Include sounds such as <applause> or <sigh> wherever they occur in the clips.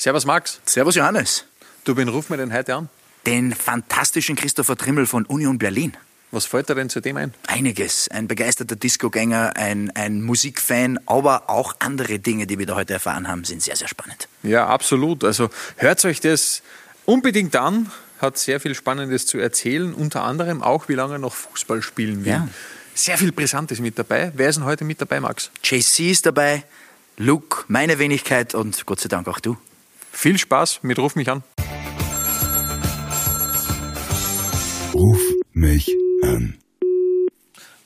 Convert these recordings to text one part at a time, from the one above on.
Servus Max. Servus Johannes. Du, wen rufen wir denn heute an? Den fantastischen Christopher Trimmel von Union Berlin. Was fällt dir denn zu dem ein? Einiges. Ein begeisterter Discogänger, ein, ein Musikfan, aber auch andere Dinge, die wir da heute erfahren haben, sind sehr, sehr spannend. Ja, absolut. Also hört euch das unbedingt an. Hat sehr viel Spannendes zu erzählen, unter anderem auch, wie lange er noch Fußball spielen will. Ja. Sehr viel Brisantes mit dabei. Wer ist denn heute mit dabei, Max? JC ist dabei, Luke, meine Wenigkeit und Gott sei Dank auch du. Viel Spaß mit Ruf mich an. Ruf mich an.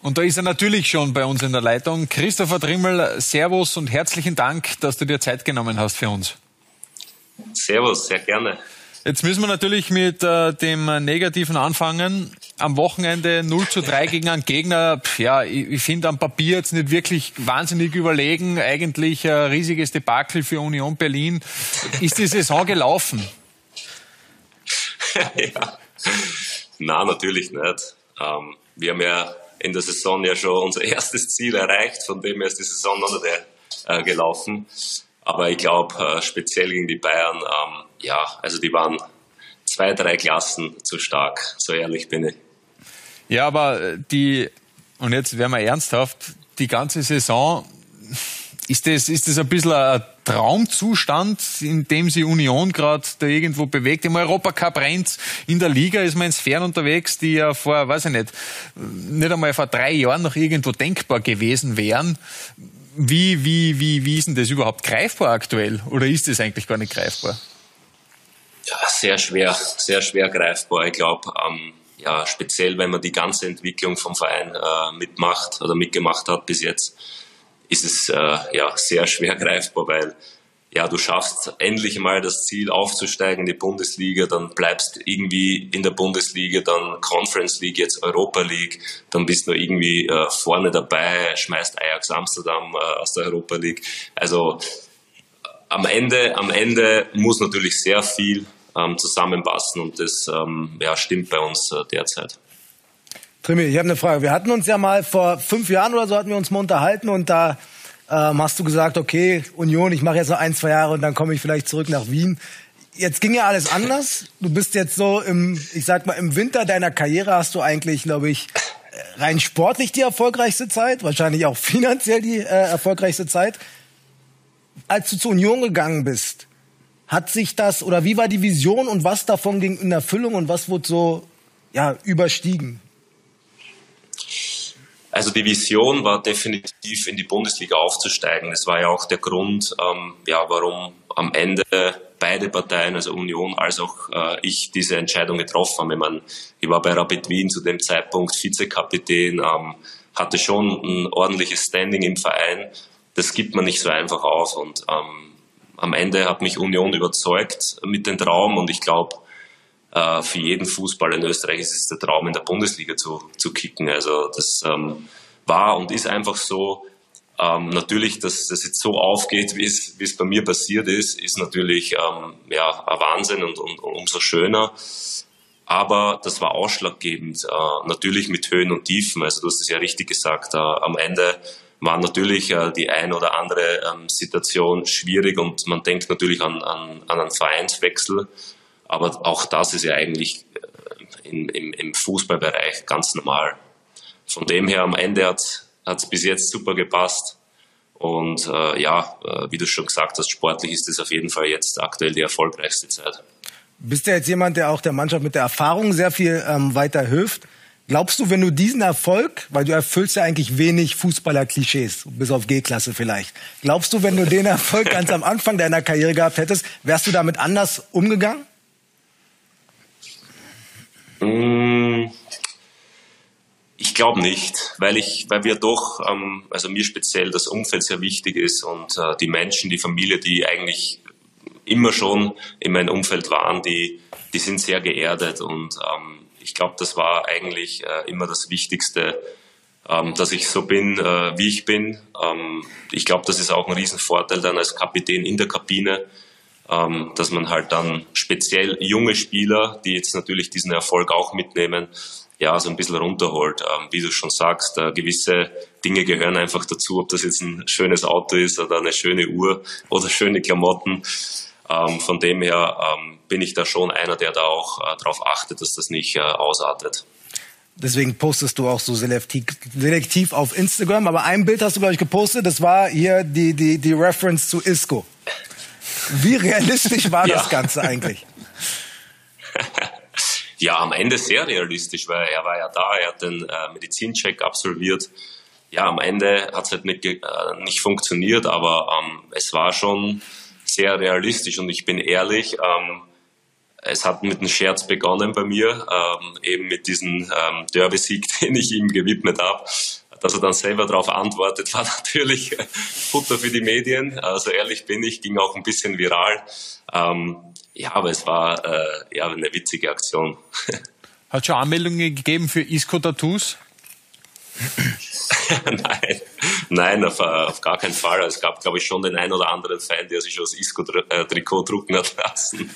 Und da ist er natürlich schon bei uns in der Leitung. Christopher Trimmel, Servus und herzlichen Dank, dass du dir Zeit genommen hast für uns. Servus, sehr gerne. Jetzt müssen wir natürlich mit äh, dem Negativen anfangen. Am Wochenende 0 zu 3 gegen einen Gegner, ja, ich, ich finde am Papier jetzt nicht wirklich wahnsinnig überlegen. Eigentlich ein riesiges Debakel für Union Berlin. Ist die Saison gelaufen? <laughs> ja. Na, natürlich nicht. Ähm, wir haben ja in der Saison ja schon unser erstes Ziel erreicht, von dem her ist die Saison noch nicht äh, gelaufen. Aber ich glaube, äh, speziell gegen die Bayern, ähm, ja, also die waren zwei, drei Klassen zu stark, so ehrlich bin ich. Ja, aber äh, die, und jetzt werden wir ernsthaft, die ganze Saison ist das, ist das ein bisschen ein Traumzustand, in dem sich Union gerade da irgendwo bewegt? Im Europacup rennt in der Liga ist man in Sphären unterwegs, die ja vor, weiß ich nicht, nicht einmal vor drei Jahren noch irgendwo denkbar gewesen wären. Wie, wie, wie, wie ist denn das überhaupt greifbar aktuell? Oder ist das eigentlich gar nicht greifbar? Ja, sehr schwer, sehr schwer greifbar. Ich glaube, ähm, ja, speziell wenn man die ganze Entwicklung vom Verein äh, mitmacht oder mitgemacht hat bis jetzt, ist es äh, ja sehr schwer <laughs> greifbar, weil ja, du schaffst endlich mal das Ziel aufzusteigen in die Bundesliga, dann bleibst irgendwie in der Bundesliga, dann Conference League, jetzt Europa League, dann bist du irgendwie äh, vorne dabei, schmeißt Ajax Amsterdam äh, aus der Europa League. Also am Ende, am Ende muss natürlich sehr viel ähm, zusammenpassen und das ähm, ja, stimmt bei uns äh, derzeit. Trimi, ich habe eine Frage. Wir hatten uns ja mal vor fünf Jahren oder so hatten wir uns mal unterhalten und da ähm, hast du gesagt, okay, Union, ich mache jetzt noch ein, zwei Jahre und dann komme ich vielleicht zurück nach Wien. Jetzt ging ja alles anders. Du bist jetzt so im, ich sag mal, im Winter deiner Karriere hast du eigentlich, glaube ich, rein sportlich die erfolgreichste Zeit, wahrscheinlich auch <laughs> finanziell die äh, erfolgreichste Zeit. Als du zu Union gegangen bist, hat sich das oder wie war die Vision und was davon ging in Erfüllung und was wurde so ja überstiegen? Also die Vision war definitiv in die Bundesliga aufzusteigen. Das war ja auch der Grund, ähm, ja, warum am Ende beide Parteien, also Union als auch äh, ich, diese Entscheidung getroffen haben. Ich, meine, ich war bei Rapid Wien zu dem Zeitpunkt Vizekapitän, ähm, hatte schon ein ordentliches Standing im Verein. Das gibt man nicht so einfach auf und ähm, am Ende hat mich Union überzeugt mit dem Traum und ich glaube, äh, für jeden Fußballer in Österreich ist es der Traum, in der Bundesliga zu, zu kicken. Also das ähm, war und ist einfach so. Ähm, natürlich, dass das jetzt so aufgeht, wie es, wie es bei mir passiert ist, ist natürlich ähm, ja, ein Wahnsinn und, und, und umso schöner. Aber das war ausschlaggebend, äh, natürlich mit Höhen und Tiefen. Also du hast es ja richtig gesagt. Äh, am Ende war natürlich äh, die ein oder andere ähm, Situation schwierig und man denkt natürlich an, an, an einen Vereinswechsel. Aber auch das ist ja eigentlich äh, in, im, im Fußballbereich ganz normal. Von dem her am Ende hat es bis jetzt super gepasst. Und äh, ja, äh, wie du schon gesagt hast, sportlich ist es auf jeden Fall jetzt aktuell die erfolgreichste Zeit. Bist du jetzt jemand, der auch der Mannschaft mit der Erfahrung sehr viel ähm, weiter hilft? Glaubst du, wenn du diesen Erfolg, weil du erfüllst ja eigentlich wenig Fußballer-Klischees, bis auf G-Klasse vielleicht, glaubst du, wenn du den Erfolg ganz am Anfang deiner Karriere gehabt hättest, wärst du damit anders umgegangen? Mm, ich glaube nicht, weil ich, weil wir doch, ähm, also mir speziell das Umfeld sehr wichtig ist und äh, die Menschen, die Familie, die eigentlich immer schon in meinem Umfeld waren, die, die sind sehr geerdet und ähm, ich glaube, das war eigentlich äh, immer das Wichtigste, ähm, dass ich so bin, äh, wie ich bin. Ähm, ich glaube, das ist auch ein Riesenvorteil dann als Kapitän in der Kabine, ähm, dass man halt dann speziell junge Spieler, die jetzt natürlich diesen Erfolg auch mitnehmen, ja, so ein bisschen runterholt. Ähm, wie du schon sagst, äh, gewisse Dinge gehören einfach dazu, ob das jetzt ein schönes Auto ist oder eine schöne Uhr oder schöne Klamotten. Ähm, von dem her ähm, bin ich da schon einer, der da auch äh, darauf achtet, dass das nicht äh, ausartet. Deswegen postest du auch so selektiv, selektiv auf Instagram. Aber ein Bild hast du, glaube ich, gepostet. Das war hier die, die, die Reference zu Isco. Wie <laughs> realistisch war das Ganze eigentlich? <laughs> ja, am Ende sehr realistisch, weil er war ja da, er hat den äh, Medizincheck absolviert. Ja, am Ende hat es halt nicht, äh, nicht funktioniert, aber ähm, es war schon sehr realistisch und ich bin ehrlich, ähm, es hat mit einem Scherz begonnen bei mir, ähm, eben mit diesem ähm, Derby-Sieg, <laughs> den ich ihm gewidmet habe. Dass er dann selber darauf antwortet, war <laughs> natürlich Futter für die Medien. Also ehrlich bin ich, ging auch ein bisschen viral. Ähm, ja, aber es war äh, ja eine witzige Aktion. Hat schon Anmeldungen gegeben für Isco-Tattoos? <laughs> nein, nein, auf, auf, gar keinen Fall. Es gab, glaube ich, schon den einen oder anderen Fan, der sich schon das Isco-Trikot drucken hat lassen.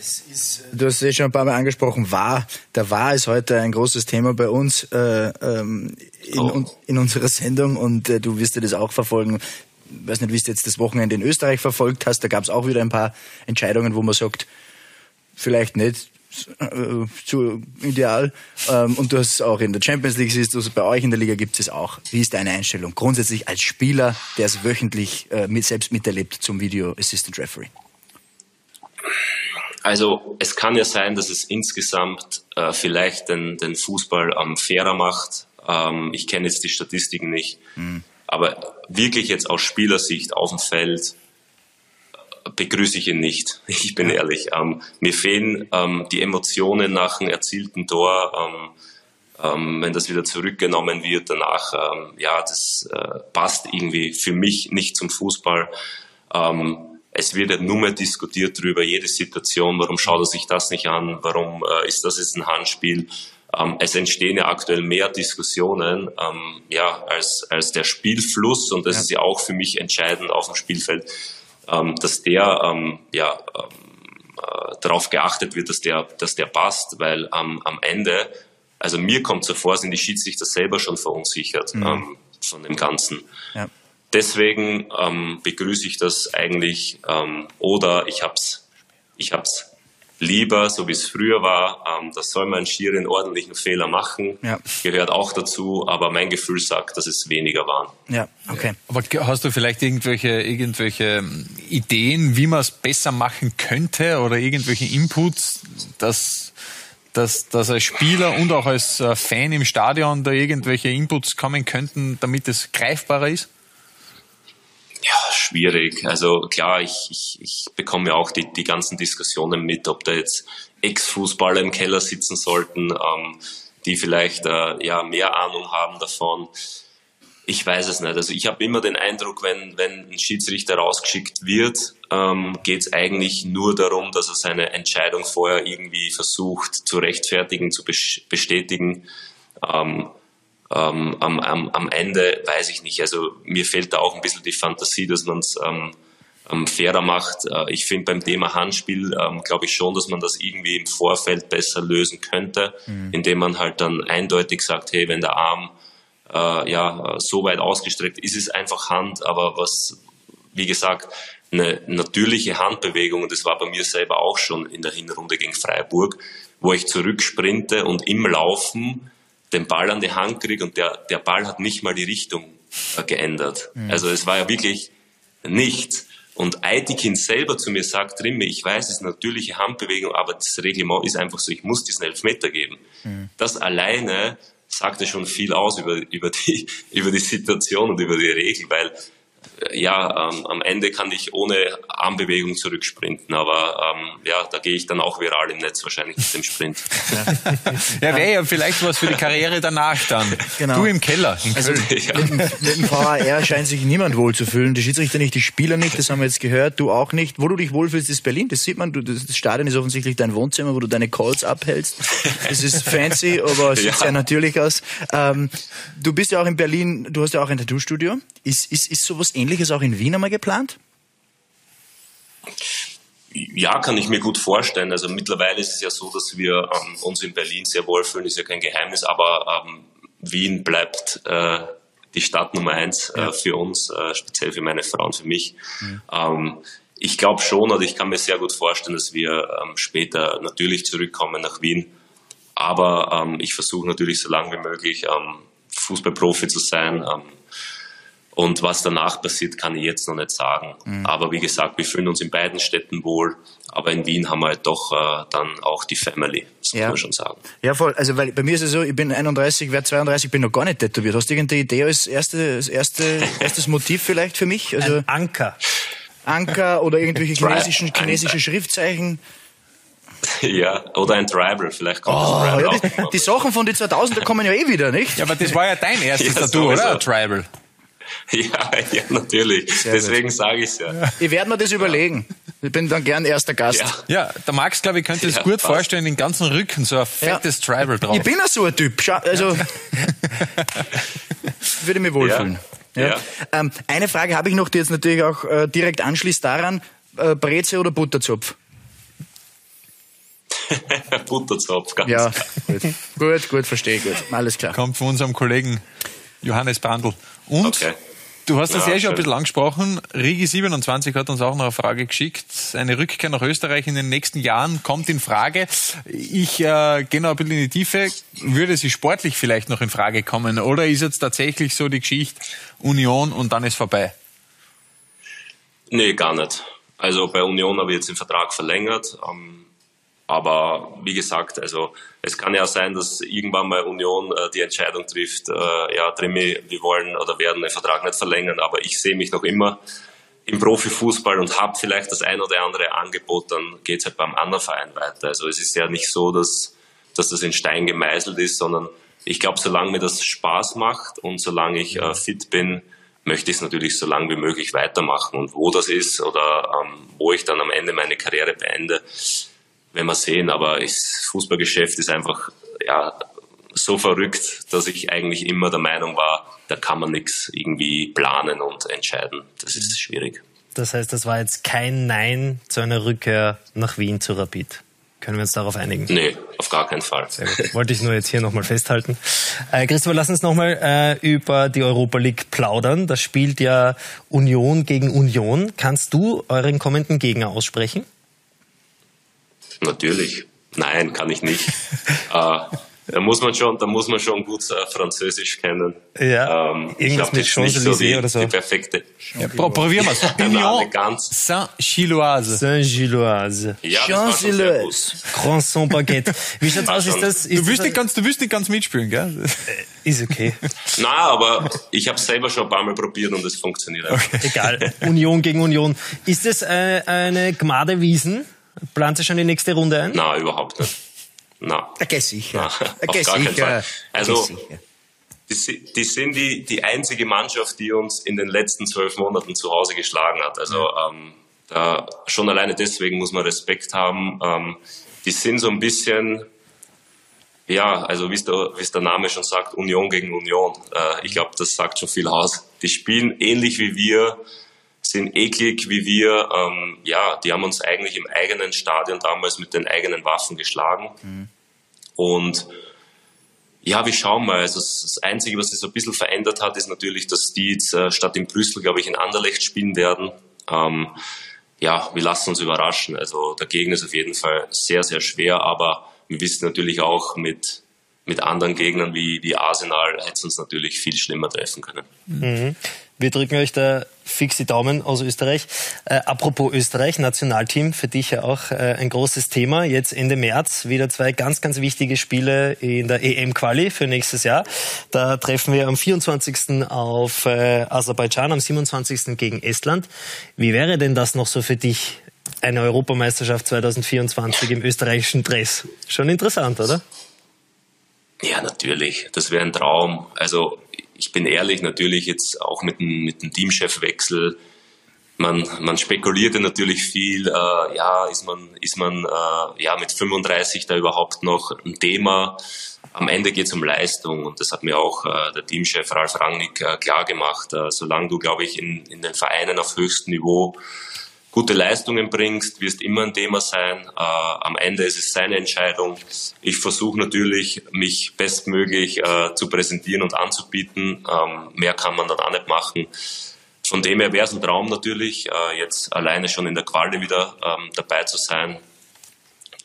Ist, du hast es schon ein paar Mal angesprochen, war. Der war ist heute ein großes Thema bei uns äh, ähm, in, oh. in, unserer Sendung und äh, du wirst dir das auch verfolgen. Ich weiß nicht, wie du jetzt das Wochenende in Österreich verfolgt hast. Da gab es auch wieder ein paar Entscheidungen, wo man sagt, vielleicht nicht äh, zu ideal. Ähm, und du hast es auch in der Champions League, siehst du, also bei euch in der Liga gibt es auch. Wie ist deine Einstellung grundsätzlich als Spieler, der es wöchentlich äh, mit, selbst miterlebt zum Video Assistant Referee? Also es kann ja sein, dass es insgesamt äh, vielleicht den, den Fußball ähm, fairer macht. Ähm, ich kenne jetzt die Statistiken nicht. Mhm. Aber wirklich jetzt aus Spielersicht auf dem Feld begrüße ich ihn nicht. Ich bin ehrlich. Ähm, mir fehlen ähm, die Emotionen nach einem erzielten Tor. Ähm, ähm wenn das wieder zurückgenommen wird danach, ähm, ja, das äh, passt irgendwie für mich nicht zum Fußball. Ähm, es wird ja nur mehr diskutiert darüber, jede Situation, warum schaut er sich das nicht an, warum äh, ist das jetzt ein Handspiel. es entstehen ja aktuell mehr Diskussionen ja, als, als der Spielfluss und das ja. ist ja auch für mich entscheidend auf dem Spielfeld dass der ähm, ja, ähm, äh, darauf geachtet wird, dass der, dass der passt, weil ähm, am Ende, also mir kommt so vor, sind die Schiedsrichter selber schon verunsichert mhm. ähm, von dem Ganzen. Ja. Deswegen ähm, begrüße ich das eigentlich ähm, oder ich hab's, ich hab's lieber, so wie es früher war. Ähm, das soll man schier einen ordentlichen Fehler machen. Ja. Gehört auch dazu, aber mein Gefühl sagt, dass es weniger waren. Ja, okay. Aber hast du vielleicht irgendwelche, irgendwelche ähm, Ideen, wie man es besser machen könnte oder irgendwelche Inputs, dass, dass, dass als Spieler und auch als äh, Fan im Stadion da irgendwelche Inputs kommen könnten, damit es greifbarer ist? Ja, schwierig. Also klar, ich, ich, ich bekomme ja auch die, die ganzen Diskussionen mit, ob da jetzt Ex-Fußballer im Keller sitzen sollten, ähm, die vielleicht äh, ja mehr Ahnung haben davon. Ich weiß es nicht. Also ich habe immer den Eindruck, wenn, wenn ein Schiedsrichter rausgeschickt wird, ähm, geht es eigentlich nur darum, dass er seine Entscheidung vorher irgendwie versucht zu rechtfertigen, zu bestätigen. Ähm, ähm, am, am, am Ende weiß ich nicht. Also mir fehlt da auch ein bisschen die Fantasie, dass man es ähm, ähm, fairer macht. Äh, ich finde beim Thema Handspiel, ähm, glaube ich schon, dass man das irgendwie im Vorfeld besser lösen könnte, mhm. indem man halt dann eindeutig sagt, hey, wenn der Arm äh, ja so weit ausgestreckt ist, ist es einfach Hand, aber was, wie gesagt, eine natürliche Handbewegung, und das war bei mir selber auch schon in der Hinrunde gegen Freiburg, wo ich zurücksprinte und im Laufen den Ball an die Hand kriege und der, der Ball hat nicht mal die Richtung äh, geändert. Mhm. Also es war ja wirklich nichts. Und Aitikin selber zu mir sagt, Rimme, ich weiß, es ist eine natürliche Handbewegung, aber das Reglement ist einfach so, ich muss diesen Elfmeter geben. Mhm. Das alleine sagte schon viel aus über, über, die, <laughs> über die Situation und über die Regel, weil ja, ähm, am Ende kann ich ohne Armbewegung zurücksprinten, aber ähm, ja, da gehe ich dann auch viral im Netz wahrscheinlich mit dem Sprint. <laughs> ja, wäre ja vielleicht was für die Karriere danach dann. Genau. Du im Keller. In also ja. mit, mit, dem VAR scheint sich niemand wohl zu fühlen. Die Schiedsrichter nicht, die Spieler nicht, das haben wir jetzt gehört, du auch nicht. Wo du dich wohlfühlst, ist Berlin. Das sieht man. Du, das Stadion ist offensichtlich dein Wohnzimmer, wo du deine Calls abhältst. Das ist fancy, aber sieht ja. sehr natürlich aus. Ähm, du bist ja auch in Berlin, du hast ja auch ein Tattoo-Studio. Ist, ist, ist sowas ähnliches Ähnliches auch in Wien einmal geplant? Ja, kann ich mir gut vorstellen. Also mittlerweile ist es ja so, dass wir ähm, uns in Berlin sehr wohlfühlen, ist ja kein Geheimnis, aber ähm, Wien bleibt äh, die Stadt Nummer eins äh, für uns, äh, speziell für meine Frau und für mich. Mhm. Ähm, ich glaube schon oder ich kann mir sehr gut vorstellen, dass wir ähm, später natürlich zurückkommen nach Wien. Aber ähm, ich versuche natürlich so lange wie möglich ähm, Fußballprofi zu sein. Und was danach passiert, kann ich jetzt noch nicht sagen. Mhm. Aber wie gesagt, wir fühlen uns in beiden Städten wohl. Aber in Wien haben wir halt doch äh, dann auch die Family, das ja. kann man schon sagen. Ja, voll. Also weil bei mir ist es so, ich bin 31, werde 32, bin noch gar nicht tätowiert. Hast du irgendeine Idee als erste, als erste, <laughs> erstes Motiv vielleicht für mich? Also Ein Anker. Anker oder irgendwelche chinesischen, <laughs> chinesische Schriftzeichen. Ja, oder ein Tribal, vielleicht kommt oh, das ja, die, die, Sachen von den 2000er kommen ja eh wieder, nicht? Ja, aber das war ja dein erstes <laughs> ja, Tattoo, oder? Ein Tribal. <laughs> Ja, ja, natürlich. Sehr Deswegen sage ich es ja. Ich werde mir das überlegen. Ich bin dann gern erster Gast. Ja, ja der Max, glaube ich, könnte es ja, gut passt. vorstellen, den ganzen Rücken so ein fettes Tribal drauf. Ich bin ja so ein Typ. Schau, also <laughs> würde mich wohlfühlen. Ja. Ähm, eine Frage habe ich noch, die jetzt natürlich auch äh, direkt anschließt daran. Äh, Breze oder Butterzopf? <laughs> Butterzopf, ganz Ja, gut. gut, gut, verstehe, gut. Alles klar. Kommt von unserem Kollegen Johannes Brandl. Und okay. du hast das ja, eh schon ein bisschen angesprochen. Rigi27 hat uns auch noch eine Frage geschickt. Eine Rückkehr nach Österreich in den nächsten Jahren kommt in Frage. Ich äh, gehe noch ein bisschen in die Tiefe. Würde sie sportlich vielleicht noch in Frage kommen? Oder ist jetzt tatsächlich so die Geschichte Union und dann ist vorbei? Nee, gar nicht. Also bei Union habe ich jetzt den Vertrag verlängert. Ähm, aber wie gesagt, also es kann ja sein, dass irgendwann mal Union äh, die Entscheidung trifft, äh, ja, Trimi, wir wollen oder werden den Vertrag nicht verlängern, aber ich sehe mich noch immer im Profifußball und habe vielleicht das ein oder andere Angebot, dann geht es halt beim anderen Verein weiter. Also es ist ja nicht so, dass, dass das in Stein gemeißelt ist, sondern ich glaube, solange mir das Spaß macht und solange ich äh, fit bin, möchte ich es natürlich so lange wie möglich weitermachen. Und wo das ist oder ähm, wo ich dann am Ende meine Karriere beende, werden wir sehen. Aber das Fußballgeschäft ist einfach ja, so verrückt, dass ich eigentlich immer der Meinung war, da kann man nichts irgendwie planen und entscheiden. Das ist schwierig. Das heißt, das war jetzt kein Nein zu einer Rückkehr nach Wien zu Rapid. Können wir uns darauf einigen? Nee, auf gar keinen Fall. Sehr gut. Wollte ich nur jetzt hier nochmal festhalten. Äh, Christopher, lass uns nochmal äh, über die Europa League plaudern. Da spielt ja Union gegen Union. Kannst du euren kommenden Gegner aussprechen? Natürlich. Nein, kann ich nicht. <laughs> äh, da muss man schon, da muss man schon gut äh, Französisch kennen. Ja. Ähm, Irgendwas mit Champs-Élysées so oder so. Die perfekte. Ja, probieren wir es. Pignon Saint-Gilloise. Saint-Gilloise. Ja, Champs-Élysées. Croissant Baguette. Wie schaut's aus? Ist das, ist du, wirst nicht ganz, du wirst nicht ganz mitspielen, gell? Äh, ist okay. <laughs> Na, aber ich habe selber schon ein paar Mal probiert und es funktioniert okay. Egal. Union gegen Union. Ist das äh, eine Gmade Wiesen? Plant ihr schon die nächste Runde ein? Nein, überhaupt nicht. Nein. Okay, sicher. Nein, okay, sicher. Also, die, die, sind die, die einzige Mannschaft, die uns in den letzten zwölf Monaten zu Hause geschlagen hat. Also ähm, da, schon alleine deswegen muss man Respekt haben. Ähm, die sind so ein bisschen, ja, also wie es der, der Name schon sagt, Union gegen Union. Äh, ich glaube, das sagt schon viel aus. Die spielen ähnlich wie wir sind eklig wie wir. Ähm, ja, die haben uns eigentlich im eigenen Stadion damals mit den eigenen Waffen geschlagen. Mhm. Und ja, wir schauen mal. Also das Einzige, was sich so ein bisschen verändert hat, ist natürlich, dass die jetzt äh, statt in Brüssel, glaube ich, in Anderlecht spielen werden. Ähm, ja, wir lassen uns überraschen. Also der Gegner ist auf jeden Fall sehr, sehr schwer, aber wir wissen natürlich auch mit mit anderen Gegnern wie, wie Arsenal hätte es uns natürlich viel schlimmer treffen können. Mhm. Wir drücken euch da fix die Daumen aus Österreich. Äh, apropos Österreich, Nationalteam, für dich ja auch äh, ein großes Thema. Jetzt Ende März wieder zwei ganz, ganz wichtige Spiele in der EM-Quali für nächstes Jahr. Da treffen wir am 24. auf äh, Aserbaidschan, am 27. gegen Estland. Wie wäre denn das noch so für dich, eine Europameisterschaft 2024 im österreichischen Dress? Schon interessant, oder? Ja, natürlich. Das wäre ein Traum. Also ich bin ehrlich, natürlich jetzt auch mit dem, mit dem Teamchefwechsel, man, man spekulierte natürlich viel, äh, ja, ist man, ist man äh, ja, mit 35 da überhaupt noch ein Thema? Am Ende geht es um Leistung und das hat mir auch äh, der Teamchef Ralf Rangnick äh, klar gemacht. Äh, solange du, glaube ich, in, in den Vereinen auf höchstem Niveau gute Leistungen bringst, wirst immer ein Thema sein. Äh, am Ende ist es seine Entscheidung. Ich versuche natürlich, mich bestmöglich äh, zu präsentieren und anzubieten. Ähm, mehr kann man dann auch nicht machen. Von dem her wäre es ein Traum natürlich, äh, jetzt alleine schon in der Quali wieder ähm, dabei zu sein.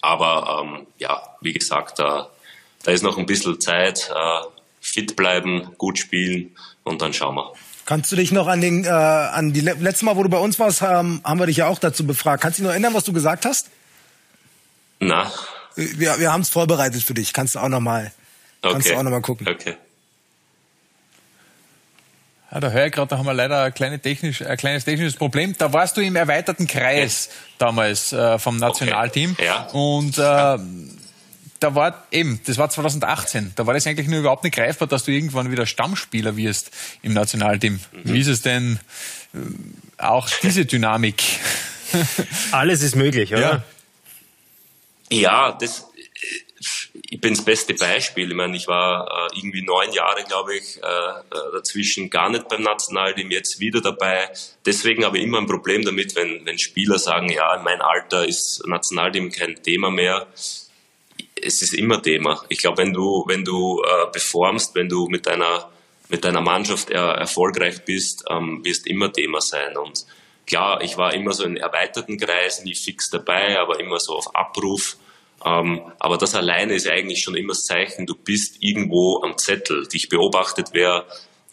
Aber ähm, ja, wie gesagt, da, da ist noch ein bisschen Zeit. Äh, fit bleiben, gut spielen und dann schauen wir. Kannst du dich noch an den, äh, an die letzte Mal, wo du bei uns warst, haben, haben wir dich ja auch dazu befragt. Kannst du dich noch erinnern, was du gesagt hast? Na? Wir, wir haben es vorbereitet für dich. Kannst du auch noch mal, okay. kannst du auch noch mal gucken. Okay. Ja, da höre ich gerade, da haben wir leider ein, kleine technisch, ein kleines technisches Problem. Da warst du im erweiterten Kreis damals äh, vom Nationalteam. Okay. Ja. Und äh, da war eben, das war 2018, da war das eigentlich nur überhaupt nicht greifbar, dass du irgendwann wieder Stammspieler wirst im Nationalteam. Mhm. Wie ist es denn äh, auch diese Dynamik? <laughs> Alles ist möglich, oder? Ja, ja das, ich bin das beste Beispiel. Ich meine, ich war äh, irgendwie neun Jahre, glaube ich, äh, äh, dazwischen gar nicht beim Nationalteam, jetzt wieder dabei. Deswegen habe ich immer ein Problem damit, wenn, wenn Spieler sagen, ja, in meinem Alter ist Nationalteam kein Thema mehr es ist immer Thema. Ich glaube, wenn du, wenn du äh, performst, wenn du mit deiner, mit deiner Mannschaft er, erfolgreich bist, ähm, wirst immer Thema sein. Und klar, ich war immer so in erweiterten Kreis, nie fix dabei, aber immer so auf Abruf. Ähm, aber das alleine ist eigentlich schon immer das Zeichen, du bist irgendwo am Zettel. Dich beobachtet wer,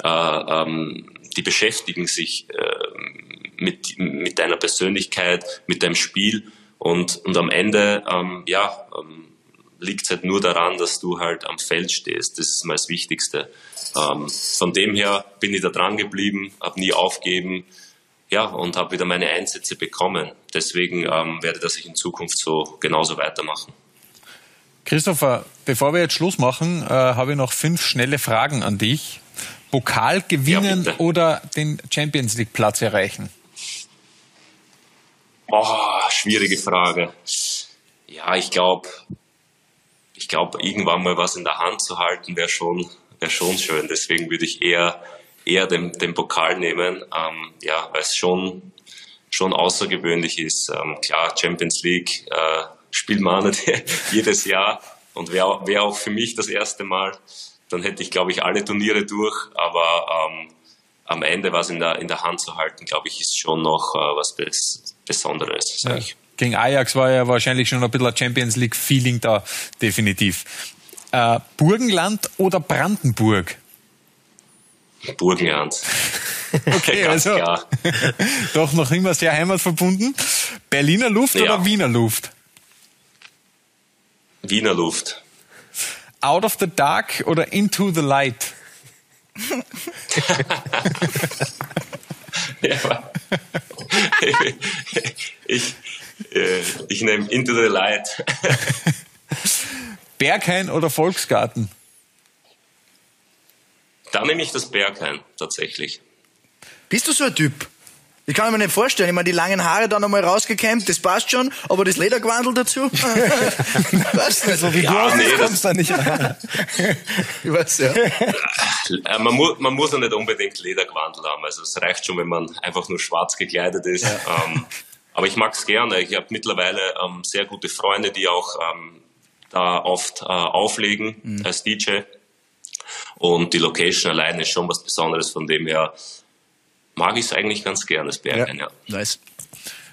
äh, ähm, die beschäftigen sich äh, mit, mit deiner Persönlichkeit, mit deinem Spiel. Und, und am Ende, ähm, ja, ähm, liegt es halt nur daran, dass du halt am Feld stehst. Das ist mal das Wichtigste. Ähm, von dem her bin ich da dran geblieben, habe nie aufgeben, ja, und habe wieder meine Einsätze bekommen. Deswegen ähm, werde das ich in Zukunft so genauso weitermachen. Christopher, bevor wir jetzt Schluss machen, äh, habe ich noch fünf schnelle Fragen an dich. Pokal gewinnen ja, oder den Champions League Platz erreichen? Oh, schwierige Frage. Ja, ich glaube, ich glaube, irgendwann mal was in der Hand zu halten, wäre schon, wäre schon schön. Deswegen würde ich eher, eher den, den Pokal nehmen, ähm, ja, weil es schon, schon außergewöhnlich ist. Ähm, klar, Champions League äh, spielt man nicht <laughs> jedes Jahr und wäre wär auch für mich das erste Mal. Dann hätte ich, glaube ich, alle Turniere durch, aber ähm, am Ende was in der, in der Hand zu halten, glaube ich, ist schon noch äh, was Bes Besonderes, sage ja. Gegen Ajax war ja wahrscheinlich schon ein bisschen ein Champions League Feeling da, definitiv. Äh, Burgenland oder Brandenburg? Burgenland. <laughs> Okay, also <laughs> doch noch immer sehr heimatverbunden. Berliner Luft ja. oder Wiener Luft? Wiener Luft. Out of the dark oder into the light? <laughs> ja, ich, ich nehme Into the Light. <laughs> Berghain oder Volksgarten? Da nehme ich das Berghain tatsächlich. Bist du so ein Typ? Ich kann mir nicht vorstellen. Ich meine, die langen Haare dann nochmal rausgekämmt, das passt schon, aber das Ledergewandel dazu? <laughs> <laughs> weißt du, so wie ja, du nee, kommst da nicht rein. ich weiß, ja. Äh, man, mu man muss ja nicht unbedingt Ledergewandel haben. Also es reicht schon, wenn man einfach nur schwarz gekleidet ist. Ja. Ähm, aber ich mag es gerne. Ich habe mittlerweile ähm, sehr gute Freunde, die auch ähm, da oft äh, auflegen mhm. als DJ. Und die Location alleine ist schon was Besonderes, von dem her mag ich es eigentlich ganz gerne, das Berghain, ja. ja. Nice.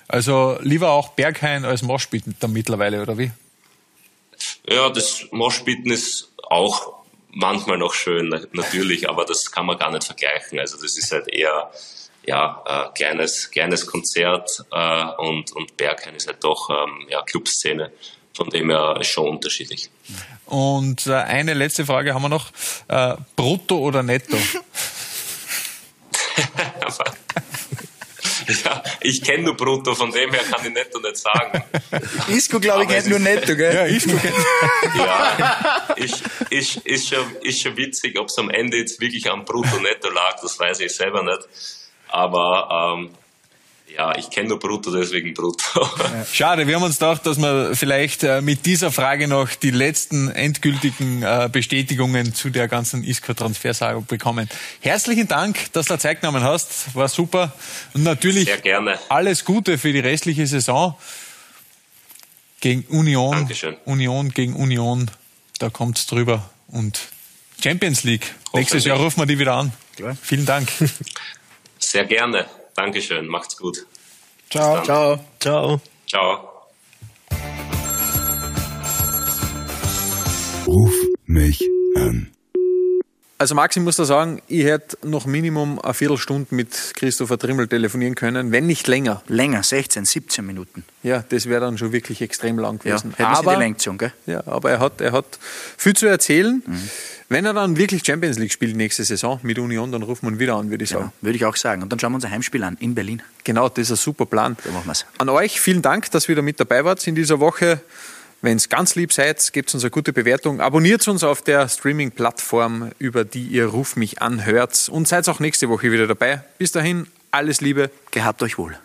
Also lieber auch Berghain als Moschbitten dann mittlerweile, oder wie? Ja, das Moschbitten ist auch manchmal noch schön, natürlich, aber das kann man gar nicht vergleichen. Also das ist halt eher ja, äh, kleines, kleines Konzert äh, und, und Berghain ist halt doch ähm, ja, Clubszene. Von dem her schon unterschiedlich. Und äh, eine letzte Frage haben wir noch. Äh, brutto oder netto? <laughs> ja, ich kenne nur Brutto, von dem her kann ich netto nicht sagen. Isco, glaube ich, kennt nur netto, gell? Ja, Isco kennt. ja, ich, ist, ist, schon, ist schon witzig, ob es am Ende jetzt wirklich am Brutto-Netto lag, das weiß ich selber nicht. Aber ähm, Ja, ich kenne nur Brutto, deswegen Brutto. Schade, wir haben uns gedacht, dass wir vielleicht äh, mit dieser Frage noch die letzten endgültigen äh, Bestätigungen zu der ganzen Isco-Transfersage bekommen. Herzlichen Dank, dass du Zeit genommen hast, war super. Und natürlich Sehr gerne. alles Gute für die restliche Saison gegen Union. Dankeschön. Union gegen Union, da kommt's drüber. Und Champions League. Nächstes. Jahr rufen wir die wieder an. Klar. Vielen Dank. <laughs> Sehr gerne. Dankeschön. Macht's gut. Ciao. Ciao. Ciao. Ciao. Ruf mich an. Also Max, ich muss da sagen, ich hätte noch Minimum eine Viertelstunde mit Christopher Trimmel telefonieren können, wenn nicht länger. Länger, 16, 17 Minuten. Ja, das wäre dann schon wirklich extrem lang Ja, gewesen. hätten Sie aber, die Lenktion, gell? ja, aber er hat, er hat viel zu erzählen. Wenn er dann wirklich Champions League spielt nächste Saison mit Union, dann rufen wir ihn wieder an, würde ich sagen. Ja, würde ich auch sagen. Und dann schauen wir uns ein Heimspiel an in Berlin. Genau, das ist ein super Plan. So machen wir's. An euch vielen Dank, dass ihr wieder mit dabei wart in dieser Woche. Wenn es ganz lieb seid, gebt uns eine gute Bewertung. Abonniert uns auf der Streaming-Plattform, über die ihr Ruf mich anhört. Und seid auch nächste Woche wieder dabei. Bis dahin, alles Liebe. Gehabt euch wohl.